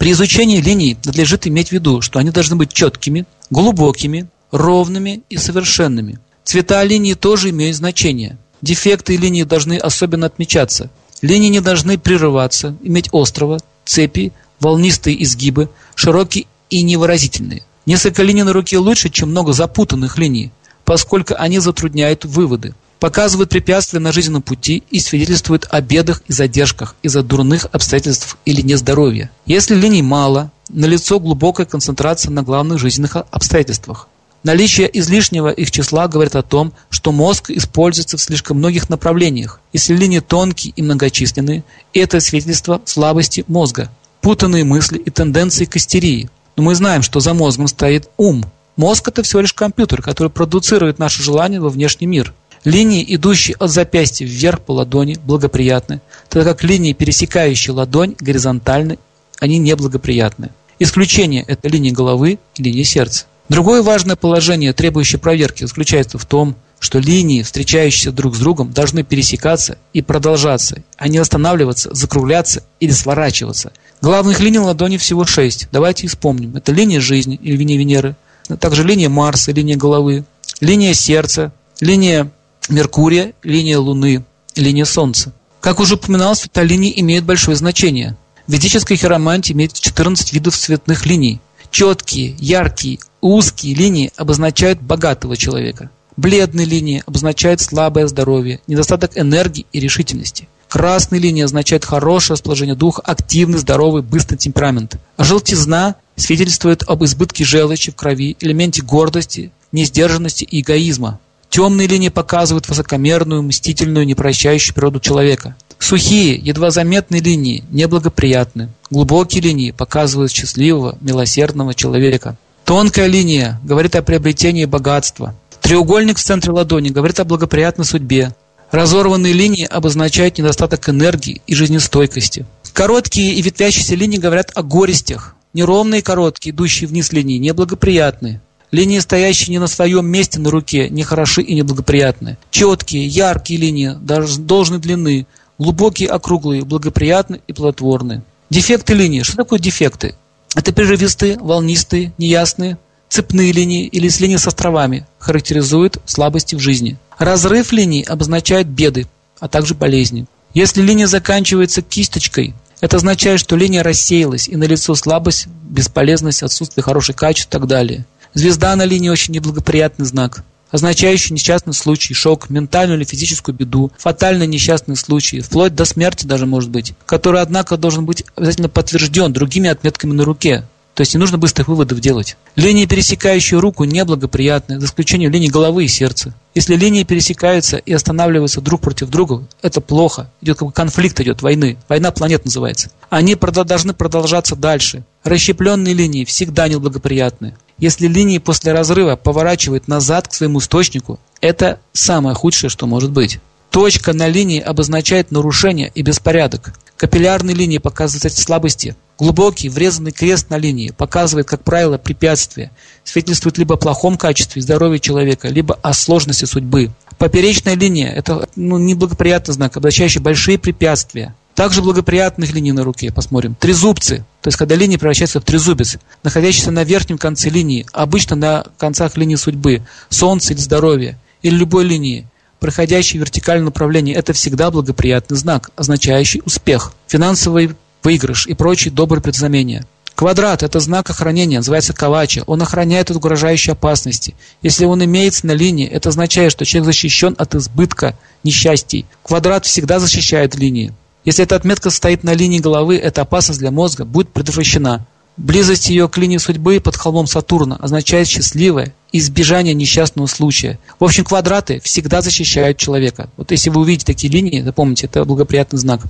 При изучении линий надлежит иметь в виду, что они должны быть четкими, глубокими, ровными и совершенными. Цвета линии тоже имеют значение. Дефекты линии должны особенно отмечаться. Линии не должны прерываться, иметь острова, цепи, волнистые изгибы, широкие и невыразительные. Несколько линий на руке лучше, чем много запутанных линий, поскольку они затрудняют выводы, показывают препятствия на жизненном пути и свидетельствуют о бедах и задержках из-за дурных обстоятельств или нездоровья. Если линий мало, налицо глубокая концентрация на главных жизненных обстоятельствах. Наличие излишнего их числа говорит о том, что мозг используется в слишком многих направлениях. Если линии тонкие и многочисленные, это свидетельство слабости мозга, путанные мысли и тенденции к истерии. Но мы знаем, что за мозгом стоит ум. Мозг – это всего лишь компьютер, который продуцирует наши желания во внешний мир. Линии, идущие от запястья вверх по ладони, благоприятны, тогда как линии, пересекающие ладонь горизонтально, они неблагоприятны. Исключение – это линии головы и линии сердца. Другое важное положение, требующее проверки, заключается в том, что линии, встречающиеся друг с другом, должны пересекаться и продолжаться, а не останавливаться, закругляться или сворачиваться. Главных линий ладони всего шесть. Давайте вспомним. Это линия жизни или линия Венеры, также линия Марса, линия головы, линия сердца, линия Меркурия, линия Луны, линия Солнца. Как уже упоминалось, эта линия имеет большое значение. В ведической хиромантии имеет 14 видов цветных линий. Четкие, яркие, узкие линии обозначают богатого человека. Бледные линии обозначают слабое здоровье, недостаток энергии и решительности. Красные линии означают хорошее расположение духа, активный, здоровый, быстрый темперамент. А желтизна свидетельствует об избытке желчи в крови, элементе гордости, несдержанности и эгоизма. Темные линии показывают высокомерную, мстительную, непрощающую природу человека. Сухие, едва заметные линии неблагоприятны. Глубокие линии показывают счастливого, милосердного человека. Тонкая линия говорит о приобретении богатства. Треугольник в центре ладони говорит о благоприятной судьбе. Разорванные линии обозначают недостаток энергии и жизнестойкости. Короткие и ветвящиеся линии говорят о горестях. Неровные короткие, идущие вниз линии, неблагоприятны. Линии, стоящие не на своем месте на руке, не хороши и неблагоприятны. Четкие, яркие линии должны длины, глубокие, округлые, благоприятны и плодотворны. Дефекты линии. Что такое дефекты? Это прерывистые, волнистые, неясные, цепные линии или с линии с островами характеризуют слабости в жизни. Разрыв линий обозначает беды, а также болезни. Если линия заканчивается кисточкой, это означает, что линия рассеялась и налицо слабость, бесполезность, отсутствие хороших качеств и так далее. Звезда на линии очень неблагоприятный знак означающий несчастный случай, шок, ментальную или физическую беду, фатальный несчастный случай, вплоть до смерти даже может быть, который, однако, должен быть обязательно подтвержден другими отметками на руке. То есть не нужно быстрых выводов делать. Линии, пересекающие руку, неблагоприятны, за исключением линий головы и сердца. Если линии пересекаются и останавливаются друг против друга, это плохо. Идет как бы конфликт идет, войны. Война планет называется. Они должны продолжаться дальше. Расщепленные линии всегда неблагоприятны. Если линии после разрыва поворачивают назад к своему источнику, это самое худшее, что может быть. Точка на линии обозначает нарушение и беспорядок. Капиллярные линии показывают слабости. Глубокий врезанный крест на линии показывает, как правило, препятствие. Свидетельствует либо о плохом качестве здоровья человека, либо о сложности судьбы. Поперечная линия – это ну, неблагоприятный знак, обозначающий большие препятствия. Также благоприятных линий на руке, посмотрим. Трезубцы, то есть когда линия превращается в трезубец, находящийся на верхнем конце линии, обычно на концах линии судьбы, солнце или здоровье, или любой линии, проходящей в вертикальном направлении, это всегда благоприятный знак, означающий успех, финансовый выигрыш и прочие добрые предзнамения. Квадрат – это знак охранения, называется кавача. Он охраняет от угрожающей опасности. Если он имеется на линии, это означает, что человек защищен от избытка несчастий. Квадрат всегда защищает линии. Если эта отметка стоит на линии головы, эта опасность для мозга будет предотвращена. Близость ее к линии судьбы под холмом Сатурна означает счастливое избежание несчастного случая. В общем, квадраты всегда защищают человека. Вот если вы увидите такие линии, запомните, это благоприятный знак.